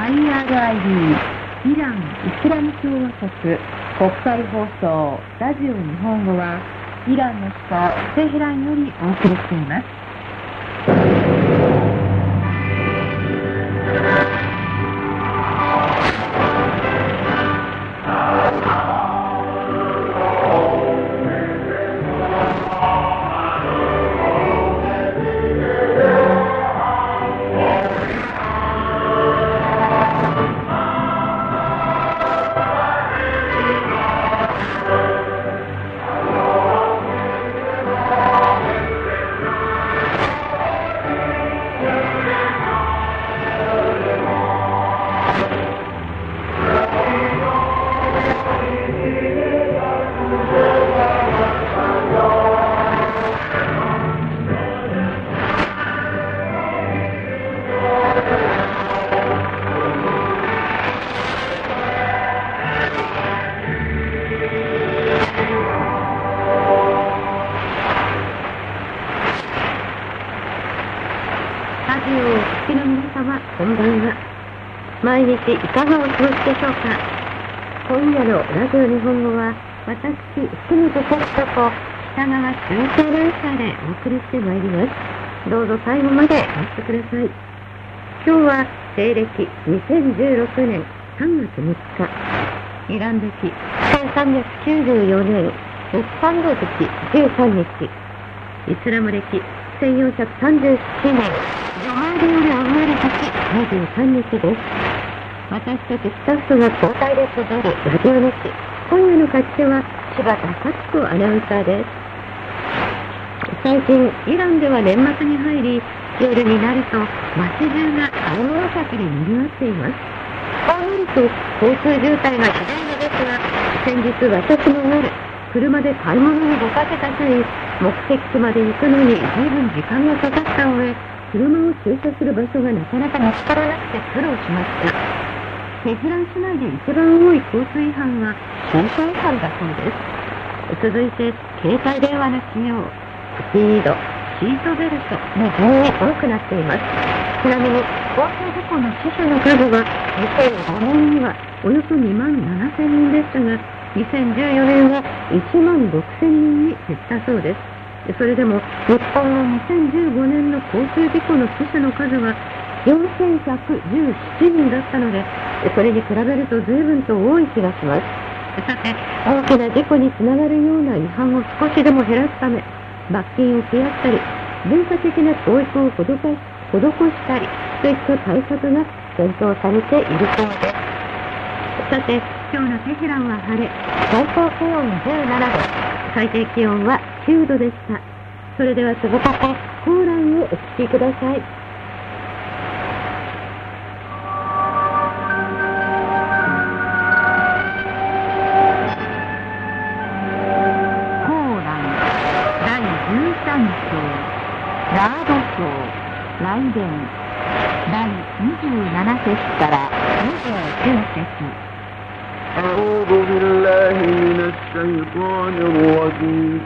IRIB イラン・イスラム共和国国際放送ラジオ日本語はイランの首都テヘランよりお送りしています。日いかがお過ごしでしょうか今夜のラジオ日本語は、私、福本哲人と北川中世アナウンサーでお送りしてまいります。どうぞ最後までお待ちください。今日は。西暦2016年3月3日、イラン暦1394年日産月13日、イスラム暦1437年ジョマーデより生まれた日23日です。私たちスタッフが交代で配るラジオ主。今夜の書き手は柴田幸子アナウンサーです。最近、イランでは年末に入り、夜になると街中が買い物客で賑わっています。こうなると交通渋滞がひどいのですが、先日私も夜、車で買い物に出かけた際、目的地まで行くのに随分時間がかかった上、車を駐車する場所がなかなか見つからなくて苦労しました。テヘラン市内で一番多い交通違反は駐車違反だそうです。続いて、携帯電話の使用、スピード、シートベルトの順に多くなっています。ちなみに、交通事故の死者の数は2005年にはおよそ2万7000人でしたが、2014年は1万6000人に減ったそうです。それでも、日本の2015年の交通事故の死者の数は4117人だったので、それに比べると随分と多い気がします。さて、大きな事故につながるような違反を少しでも減らすため、罰金を増やしたり、文化的な教育を施したり、といった対策が検討されているそうです。さて、今日のテヘランは晴れ、最高気温17度、最低気温は9度でした。それでは続けて、コーランをお聞きください。ラード章来伝第27節から29節 أعوذ بالله من الشيطان الرجيم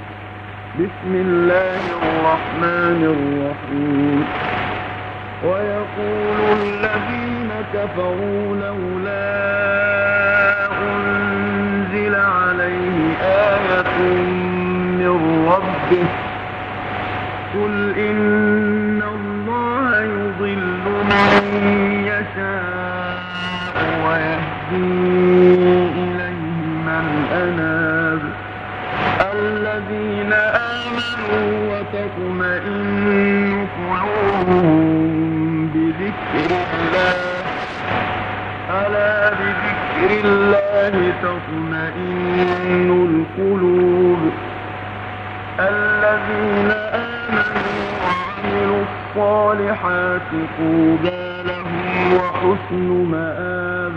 بسم الله الرحمن الرحيم ويقول الذين كفروا لولا أنزل عليه آية من ربه بذكر الله. ألا بذكر الله تطمئن القلوب. الذين آمنوا وعملوا الصالحات طوبى لهم وحسن مآب.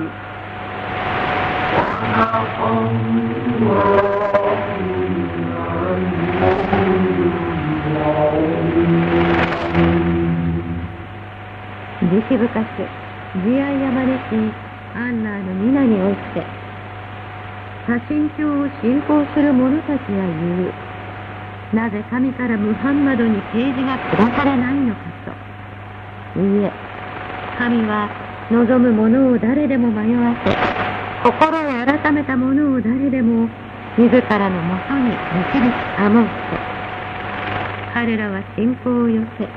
慈悲深く、慈愛あまねし、アンラーの皆において、多神教を信仰する者たちは言う。なぜ神からムハンマドに啓示が下されないのかと。いいえ、神は望むものを誰でも迷わせ、心を改めたものを誰でも自らのもとに導き保つ。彼らは信仰を寄せ、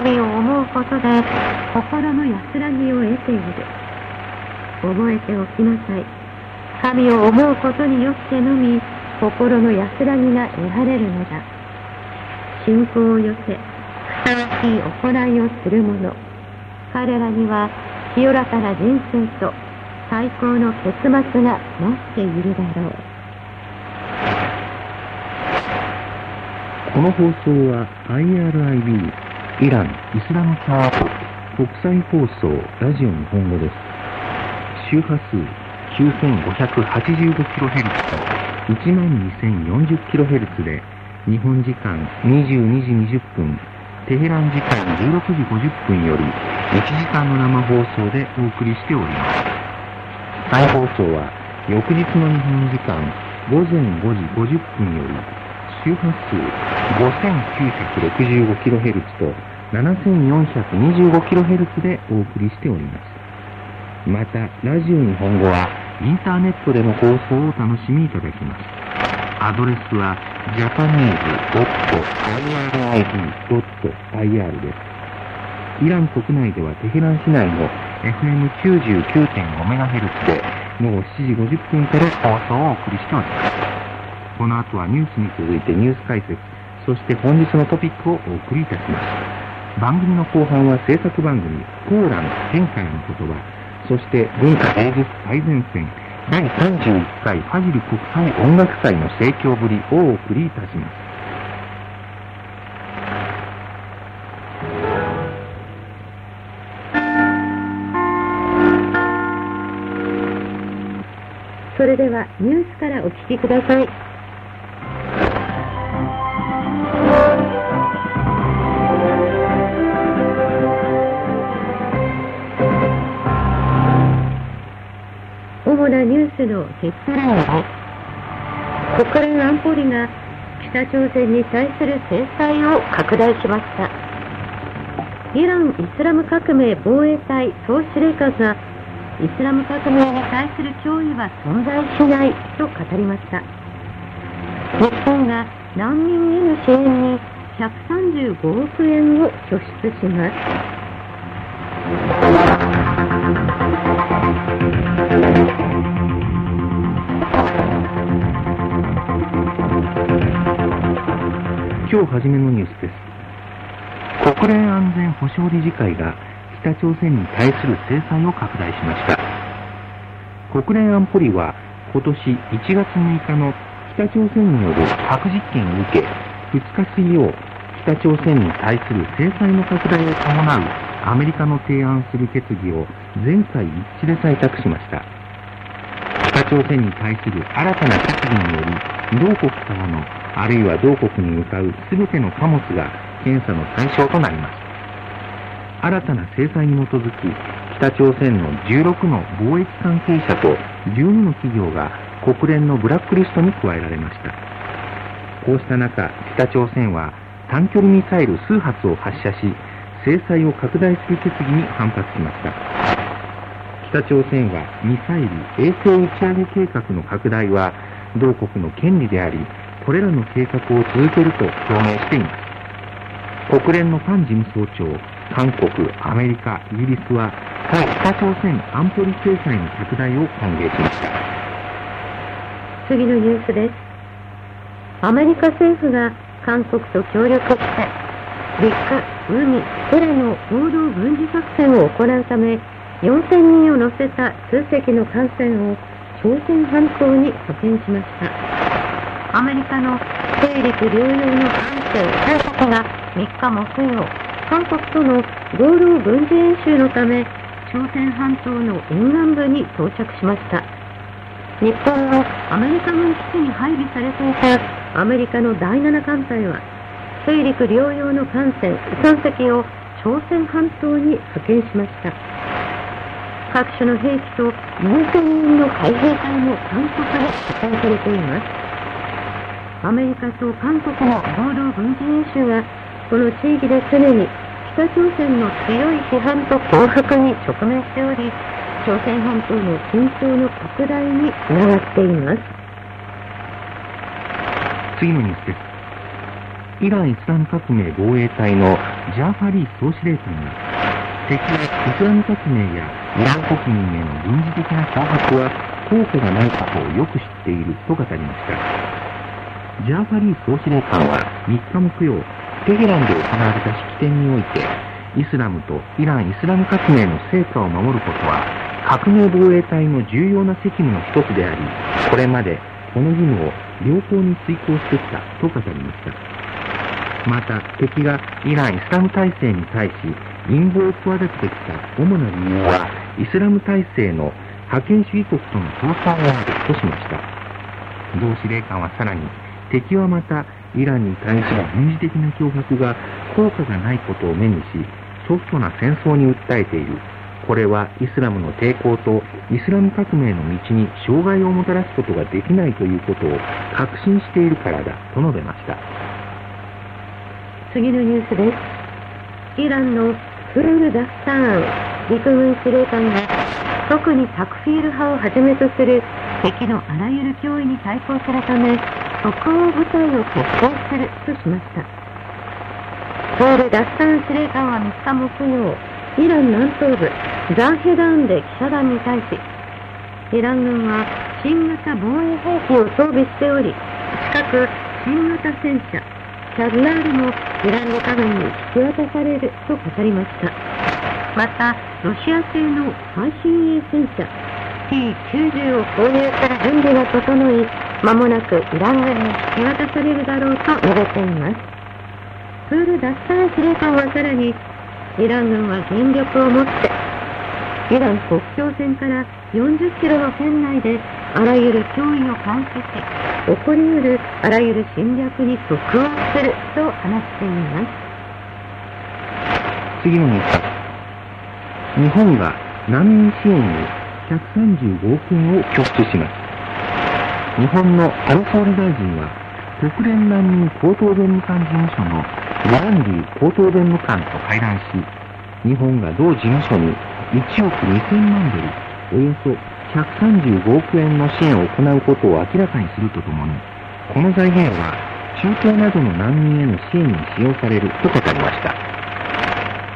神をうことで心の安らぎを得ている。覚えておきなさい。神を思うことによってのみ心の安らぎが得られるのだ。信仰を寄せ、ふさわしい行いをする者。彼らには清らかな人生と最高の結末が待っているだろう。この放送は IRIB イラン・イスラム共和国国際放送ラジオ日本語です。周波数 9585kHz と 12,040kHz で日本時間22時20分、テヘラン時間16時50分より1時間の生放送でお送りしております。再放送は翌日の日本時間午前5時50分より周波数 5965kHz と 7425kHz でお送りしております。また、ラジオ日本語はインターネットでの放送をお楽しみいただけます。アドレスは japanese.irib.ir です。イラン国内ではテヘラン市内の FM99.5MHz で午後7時50分から放送をお送りしております。この後はニュースに続いてニュース解説、そして本日のトピックをお送りいたします。番組の後半は制作番組、コーラン天下への言葉、そして文化芸術最前線、第31回ファジル国際音楽祭の盛況ぶりをお送りいたします。それではニュースからお聞きください。ニュースのヘッドラインです。国連安保理が北朝鮮に対する制裁を拡大しました。イラン・イスラム革命防衛隊総司令官がイスラム革命に対する脅威は存在しないと語りました。日本が難民への支援に135億円を拠出します。今日初めのニュースです。国連安全保障理事会が北朝鮮に対する制裁を拡大しました。国連安保理は今年1月6日の北朝鮮による核実験を受け、2日水曜、北朝鮮に対する制裁の拡大を伴うアメリカの提案する決議を全会一致で採択しました。北朝鮮に対する新たな決議により、同国からの、あるいは同国に向かう全ての貨物が検査の対象となります。新たな制裁に基づき、北朝鮮の16の貿易関係者と12の企業が国連のブラックリストに加えられました。こうした中、北朝鮮は短距離ミサイル数発を発射し、制裁を拡大する決議に反発しました。北朝鮮はミサイル衛星打ち上げ計画の拡大は同国の権利であり、これらの計画を続けると表明しています。国連のパン事務総長、韓国、アメリカ、イギリスは、北朝鮮安保理制裁の拡大を歓迎しました。次のニュースです。アメリカ政府が韓国と協力して、陸、海、空の合同軍事作戦を行うため、4000人を乗せた数隻の艦船を朝鮮半島に派遣しました。アメリカの勢力両用の艦船3隻が3日木曜、韓国との合同軍事演習のため、朝鮮半島の沿岸部に到着しました。日本のアメリカ軍基地に配備されていたアメリカの第7艦隊は、水陸両用の艦船3隻を朝鮮半島に派遣しました。各種の兵器と4000人の海兵隊も韓国で派遣されています。アメリカと韓国の合同軍事演習がこの地域で常に北朝鮮の強い批判と脅迫に直面しており、朝鮮半島の緊張の拡大につながっています。次のニュースです。イラン・イスラム革命防衛隊のジャーファリー総司令官が、敵はイスラム革命やイラン国民への軍事的な脅迫は効果がないことをよく知っていると語りました。ジャーファリー総司令官は3日木曜、テヘランで行われた式典において、イスラムとイラン・イスラム革命の成果を守ることは、革命防衛隊の重要な責務の一つであり、これまでこの義務を良好に遂行してきたと語りました。また、敵がイラン・イスラム体制に対し、陰謀を企ててきた主な理由は、イスラム体制の覇権主義国との共産をあるとしました。同司令官はさらに、敵はまた、イランに対する軍事的な脅迫が効果がないことを目にし、ソフトな戦争に訴えている。これはイスラムの抵抗とイスラム革命の道に障害をもたらすことができないということを確信しているからだと述べました。次のニュースです。イランのフルル・ダスターン陸軍司令官が特にタクフィール派をはじめとする敵のあらゆる脅威に対抗するため北欧部隊を結成するとしました。ソウル・ダスタン司令官は3日木曜、イラン南東部ザンヘダーンで記者団に対し、イラン軍は新型防衛兵器を装備しており、近く新型戦車、シャズナールもイランの家軍に引き渡されると語りました。また、ロシア製の最新鋭戦車 T90 を購入する準備が整い、間もなくイラン軍に引き渡されるだろうと述べています。プール・ダッサー司令官はさらに、イラン軍は全力をもって、イラン国境線から40キロの圏内であらゆる脅威を監視し、起こりうるあらゆる侵略に即応すると話しています。次のニュース日本が難民支援に135億円を拠出します。日本の安倍総理大臣は、国連難民高等弁務官事務所のグランディ高等弁務官と会談し、日本が同事務所に1億2000万ドル、およそ135億円の支援を行うことを明らかにするとともに、この財源は中東などの難民への支援に使用されると語りました。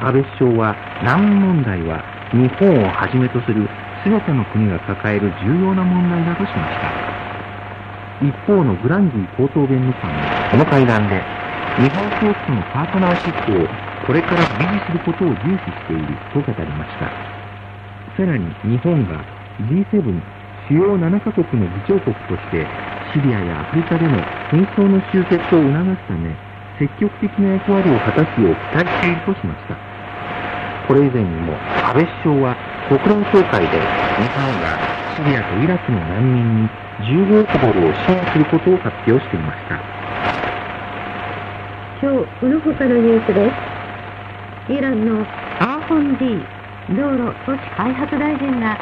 安倍首相は難民問題は日本をはじめとする全ての国が抱える重要な問題だとしました。一方のグランディ高等弁務官もこの会談で日本政府とのパートナーシップをこれから維持することを重視していると語りました。さらに日本が G7 主要7カ国の議長国としてシリアやアフリカでの紛争の終結を促すため積極的な役割を果たすよう期待しているとしました。これ以前にも安倍首相は国連総会で日本がシリアとイラクの難民に15億ドルを支援することを発表していました。今日、この他のニュースです。イランのアーホン D 道路都市開発大臣が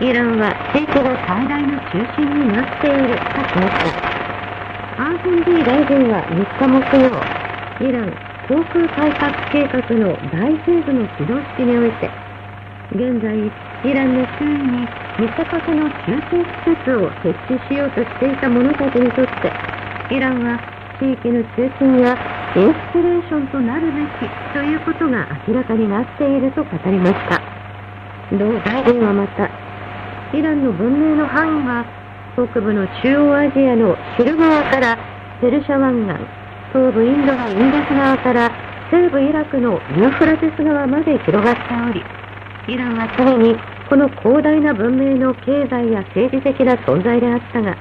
イランは地域の最大の中心になっているとしました。アーフンディ大臣は3日木曜、イラン航空改革計画の大政府の起動式において、現在、イランの周囲に見せかけの中継施設を設置しようとしていた者たちにとって、イランは地域の中心やインスピレーションとなるべきということが明らかになっていると語りました。同大臣はまた、イランの文明の範囲は、北部の中央アジアのシル川からペルシャ湾岸、東部インドのインダス川から西部イラクのユーフラテス川まで広がっており、イランは常にこの広大な文明の経済や政治的な存在であったが、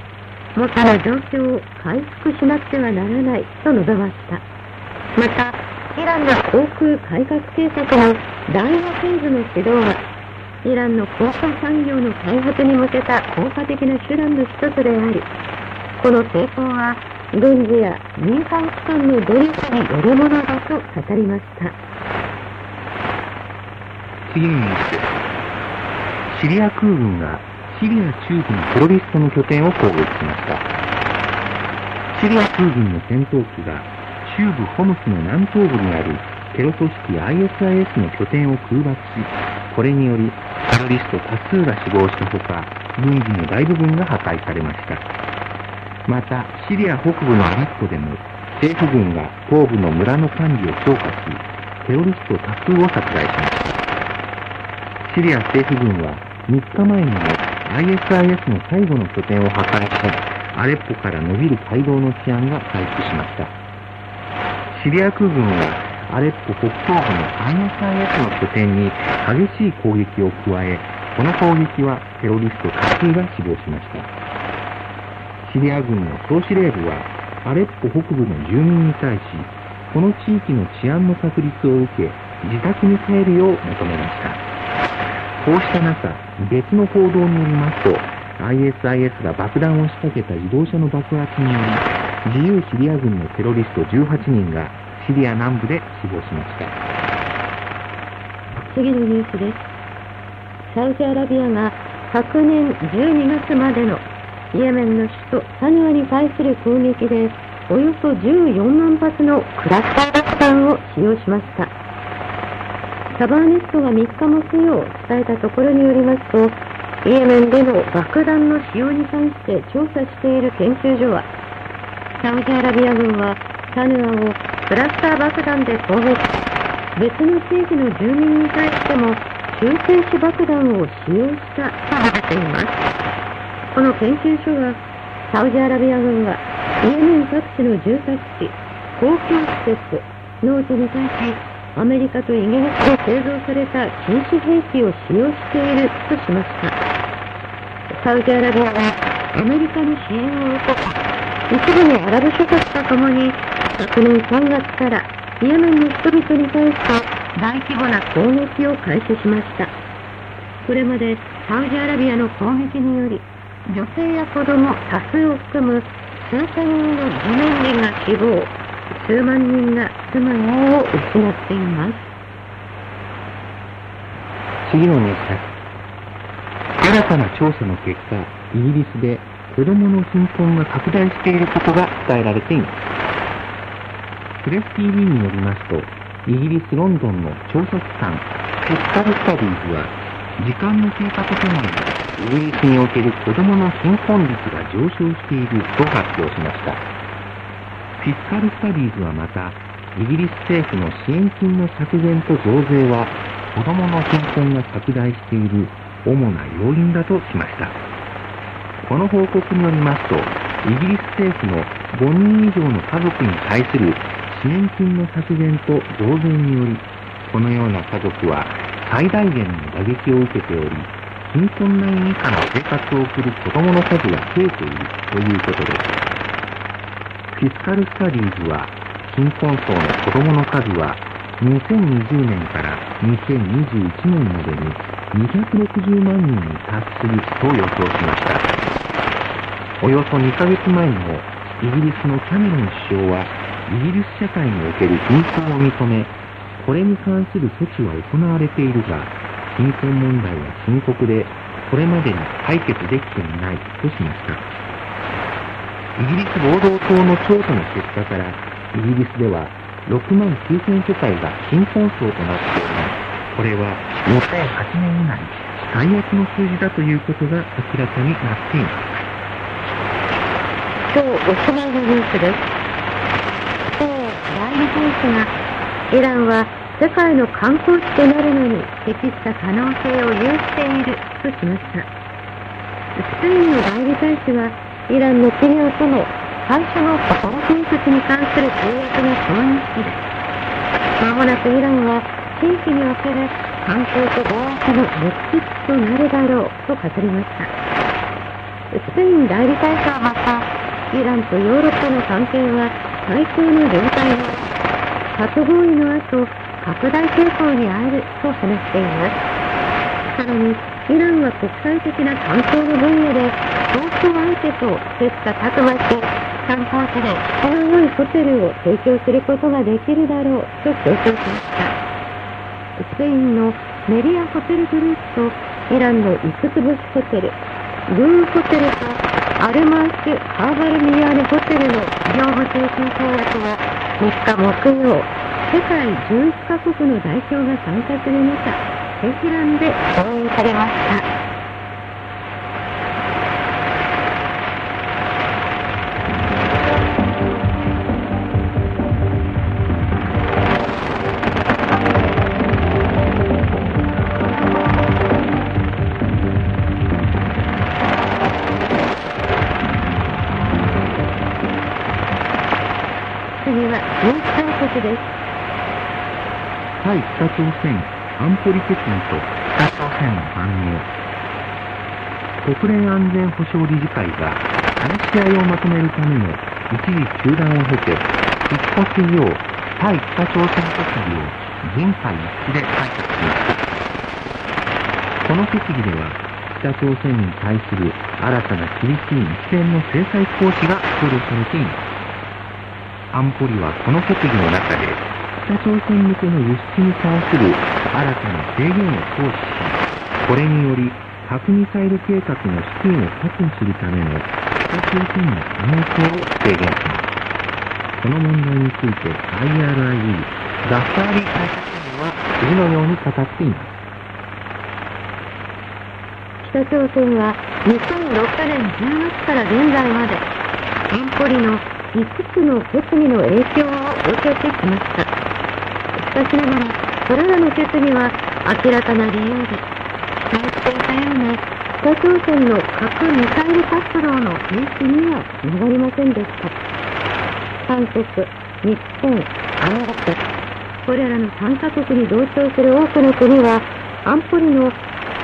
元の状況を回復しなくてはならないと述べました。また、イランの航空改革計画の第2フェーズの指導は、イランの航空産業の開発に向けた効果的な手段の一つであり、この成功は軍事や民間機関の努力によるものだと語りました。次のニュースです。シリア空軍がシリア中部のテロリストの拠点を攻撃しました。シリア空軍の戦闘機が中部ホムスの南東部にあるテロ組織 ISIS の拠点を空爆し、これによりテロリスト多数が死亡したほか、軍事の大部分が破壊されました。また、シリア北部のアレッポでも、政府軍が東部の村の管理を強化し、テロリスト多数を殺害しました。シリア政府軍は3日前にも ISIS の最後の拠点を破壊し、アレッポから伸びる街道の治安が回復しました。シリア空軍はアレッポ北東部の ISIS の拠点に激しい攻撃を加え、この攻撃はテロリスト多数が死亡しました。シリア軍の総司令部はアレッポ北部の住民に対し、この地域の治安の確立を受け、自宅に帰るよう求めました。こうした中、別の報道によりますと、ISIS が爆弾を仕掛けた自動車の爆発により、自由シリア軍のテロリスト18人がシリア南部で死亡しました。次のニュースです。サウジアラビアが昨年12月までのイエメンの首都サヌアに対する攻撃でおよそ14万発のクラスター爆弾を使用しました。サバーネットが3日木曜伝えたところによりますと、イエメンでの爆弾の使用に関して調査している研究所は、サウジアラビア軍はサヌアをクラスター爆弾で攻撃別の地域の住民に対しても中性子爆弾を使用したと述べています。この研究所は、サウジアラビア軍がイエメン各地の住宅地、公共施設、農地に対しアメリカとイギリスで製造された禁止兵器を使用しているとしました。サウジアラビアはアメリカの支援を受けた一部のアラブ諸国とともに昨年3月からイエメンの人々に対して大規模な攻撃を開始しました。これまでサウジアラビアの攻撃により女性や子供多数を含む数千人の日本人が死亡、数万人が住まいを失っています。次のニュースです。新たな調査の結果、イギリスで子供の貧困が拡大していることが伝えられています。プレス TV によりますと、イギリス・ロンドンの調査機関、フィスカル・スタディーズは、時間の経過とともに、イギリスにおける子供の貧困率が上昇していると発表しました。フィスカル・スタディーズはまた、イギリス政府の支援金の削減と増税は、子供の貧困が拡大している主な要因だとしました。この報告によりますと、イギリス政府の5人以上の家族に対する支援金の削減と増税により、このような家族は最大限の打撃を受けており、貧困ライン以下の生活を送る子供の数が増えているということです。フィスカル・スタディーズは、貧困層の子供の数は、2020年から2021年までに260万人に達すると予想しました。およそ2ヶ月前にも、イギリスのキャメロン首相は、イギリス社会における貧困を認め、これに関する措置は行われているが、貧困問題は深刻で、これまでに解決できていないとしました。イギリス労働党の調査の結果から、イギリスでは6万9000世帯が貧困層となっており、これは2008年以内最悪の数字だということが明らかになっています。今日おしまいのニュースです。今日、代理大使が、イランは世界の観光地となるのに適した可能性を有しているとしました。スペインの代理大使は、イランの企業との最初の法建設に関する契約が承認式です。まもなくイランは地域における観光と貿易の目的となるだろうと語りました。スペイン代理大使はまた、イランとヨーロッパの関係は最高の状態で、核合意の後、拡大傾向にあると話しています。さらに、イランは国際的な観光の分野で東京相手と切磋琢磨し、観光地で質の良いホテルを提供することができるだろうと強調しました。スペインのメリアホテルグループとイランの5つ星ホテル、グーホテルとアルマーシュ・ハーバルミヤールホテルの業務提供契約は3日木曜、世界11カ国の代表が参加する中、テヘランで動員されました次はニュース韓国です。はい北朝鮮安保理決議と北朝鮮の反応国連安全保障理事会が話し合いをまとめるための一時中断を経て復活するよう対北朝鮮決議を全会一致で採択しましたこの決議では北朝鮮に対する新たな厳しい一連の制裁行使が考慮されています。安保理はこの決議の中で北朝鮮向けの輸出に関す。る新たな制限を行使し、これにより核ミサイル計画の資金を確保す。るための北朝鮮の可能性を制限します。この問題について IRIE、ザッファーリー会社は次のように語っています。北朝鮮は2006年10月から現在まで安保理の5つの決議の影響を受けてきました。しかしながら、これらの決議は明らかな理由で、期待していたような北朝鮮の核ミサイル活動の停止にはつながりませんでした。韓国、日本、アメリカ、これらの3カ国に同調する多くの国は、安保理の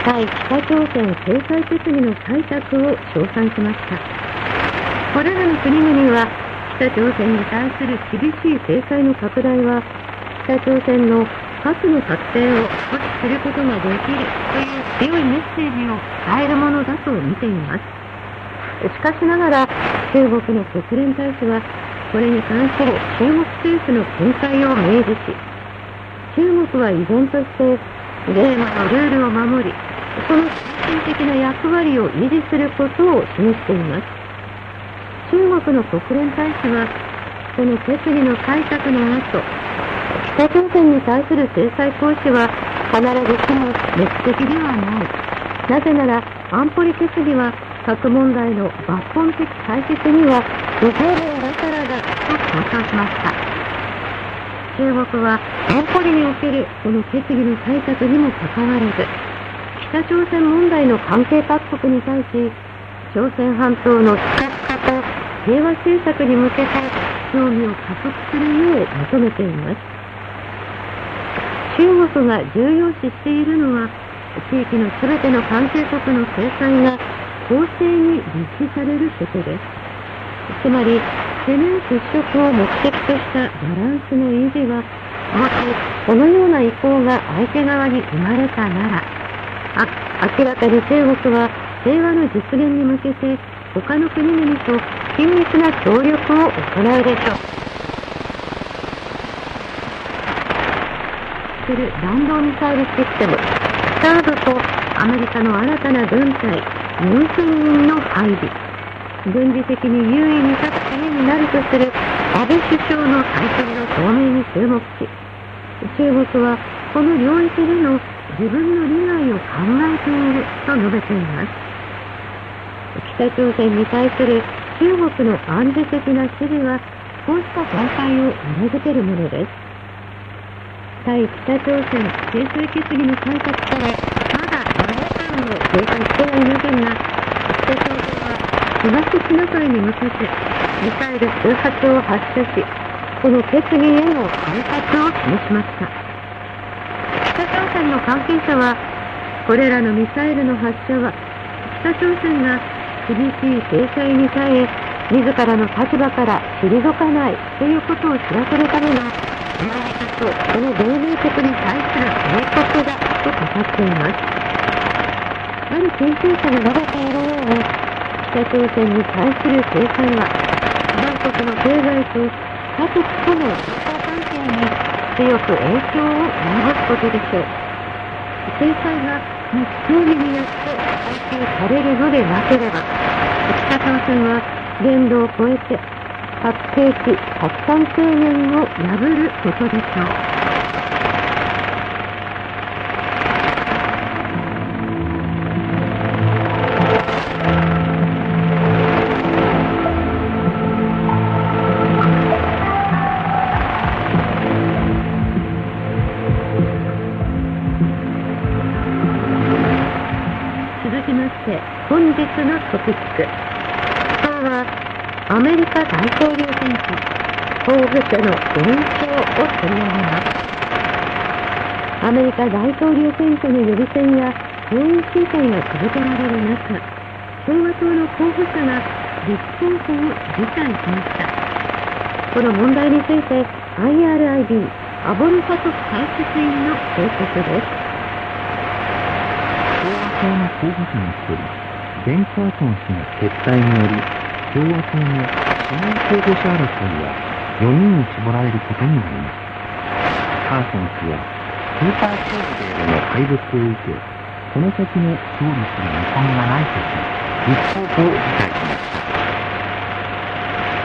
対北朝鮮制裁決議の採択を称賛しました。これらの国々は、北朝鮮に対する厳しい制裁の拡大は、北朝鮮の核の発展を阻止することができるという強いメッセージを伝えるものだと見ています。しかしながら、中国の国連大使は、これに関する中国政府の見解を明示し、中国は依然としてゲームのルールを守り、その精神的な役割を維持することを示しています。中国の国連大使は、この決議の採択の後、北朝鮮に対する制裁行使は必ずしも歴史的ではない。なぜなら安保理決議は核問題の抜本的解決には不合理だからだと強調しました。中国は安保理におけるこの決議の採択にもかかわらず、北朝鮮問題の関係各国に対し、朝鮮半島の非核化と平和政策に向けて協議を加速するよう求めています。中国が重要視しているのは、地域の全ての関係国の制裁が公正に実施されることです。つまり、懸念払拭を目的としたバランスの維持は、もしこのような意向が相手側に生まれたなら、あ明らかに中国は平和の実現に向けて他の国々と緊密な協力を行うでしょう。する弾道ミサイルシステム、スタードとアメリカの新たな軍隊4000人の配備、軍事的に優位に立つためになるとする安倍首相の最近の表明に注目し、中国はこの領域での自分の利害を考えていると述べています。北朝鮮に対する中国の暗示的な指示は、こうした展開を裏付けるものです。対北朝鮮制裁決議の採択からまだ7日間も経過してはいませんが、北朝鮮は東シナ海に向けてミサイル数発を発射し、この決議への反発を示しました。北朝鮮の関係者は、これらのミサイルの発射は、北朝鮮が厳しい制裁に耐え、自らの立場から退かないということを知らせるためのアメリカとその同盟国に対する警告だと語っています。ある研究者が述べているように、北朝鮮に対する制裁は、韓国の経済と他国との関係に強く影響を及ぼすことでしょう。制裁が日協議によって回収されるのでなければ、北朝鮮は限度を超えて発生し発散制限を破ることでしょう。続きまして本日のトピックアメリカ大統領選挙、候補者の現象を取り上げます。アメリカ大統領選挙の予備選や党員集会が続けられる中、共和党の候補者が立候補を辞退しました。この問題について IRIB アボルファト解説員の報告です。共和党の候補者の一人、ベン・カーソン氏の撤退により、共和党の指名候補者争いは4人に絞られることになります。カーソン氏はスーパーショーデーでの敗北を受け、この先も勝利する見込みがないとし、立候補を辞退しました。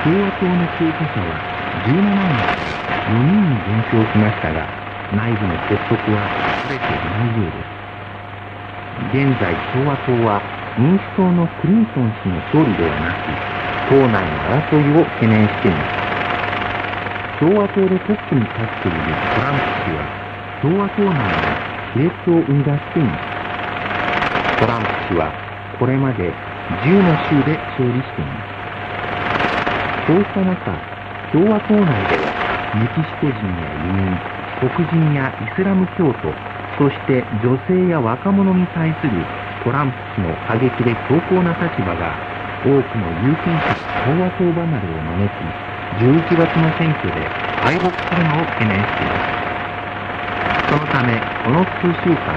共和党の候補者は17人から4人に減少しましたが、内部の結束は全て同じようです。現在共和党は民主党のクリントン氏の勝利ではなく、党内の争いを懸念しています。共和党でトップに立っているトランプ氏は、共和党内の亀裂を生み出しています。トランプ氏は、これまで10の州で勝利しています。そうした中、共和党内では、メキシコ人や移民、黒人やイスラム教徒、そして女性や若者に対するトランプ氏の過激で強硬な立場が多くの有権者共和党離れを招き、11月の選挙で敗北するのを懸念しています。そのため、この数週間、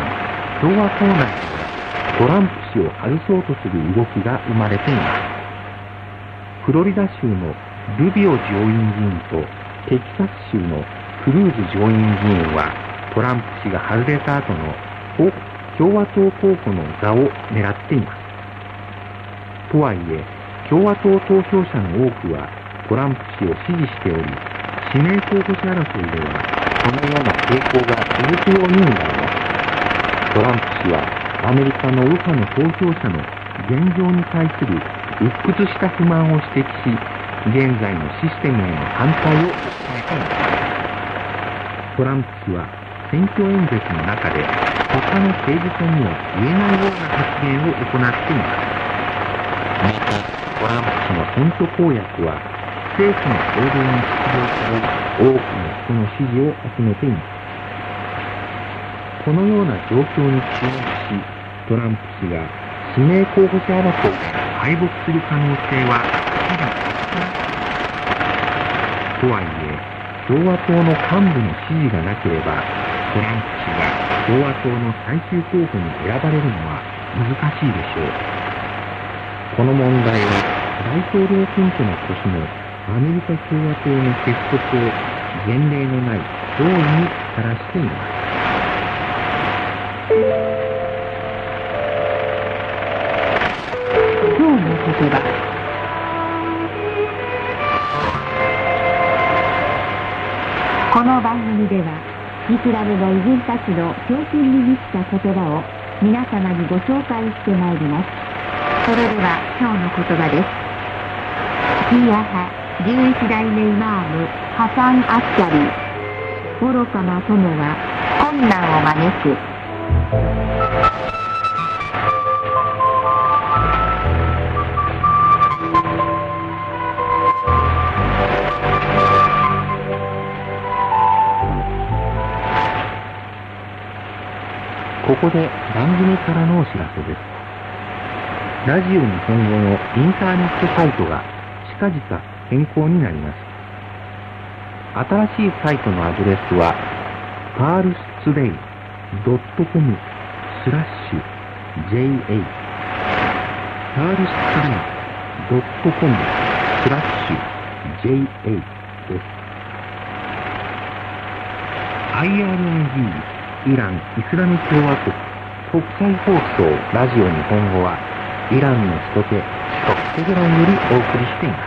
共和党内ではトランプ氏を外そうとする動きが生まれています。フロリダ州のルビオ上院議員とテキサス州のクルーズ上院議員はトランプ氏が外れた後の共和党候補の座を狙っています。とはいえ、共和党投票者の多くはトランプ氏を支持しており、指名候補者争いでは、このような傾向が続くように見られます。トランプ氏は、アメリカの右派の投票者の現状に対する鬱屈した不満を指摘し、現在のシステムへの反対を訴えています。トランプ氏は選挙演説の中で他の政治家には言えないような発言を行っています。また、トランプ氏の選挙公約は政府の行動に出場され多くの人の支持を集めています。このような状況に注目し、トランプ氏が指名候補者争いで敗北する可能性は日々とはいえ、共和党の幹部の支持がなければ、トランプ氏が共和党の最終候補に選ばれるのは難しいでしょう。この問題は大統領選挙の年のアメリカ共和党の結束を前例のない脅威にさらしています。今日の言葉この番組ではイスラムの偉人たちの教訓に満ちた言葉を皆様にご紹介してまいります。それでは今日の言葉です。シーア派11代目イマームハサン・アッシャリー愚かな友は困難を招くここで番組からのお知らせです。ラジオ日本語のインターネットサイトが近々変更になります。新しいサイトのアドレスは、 ParsToday .com スラッシュ JA ParsToday .com スラッシュ JA です。 IRIB イラン・イスラム共和国国際放送ラジオ日本語はイランの首都テ首都テグランよりお送りしています。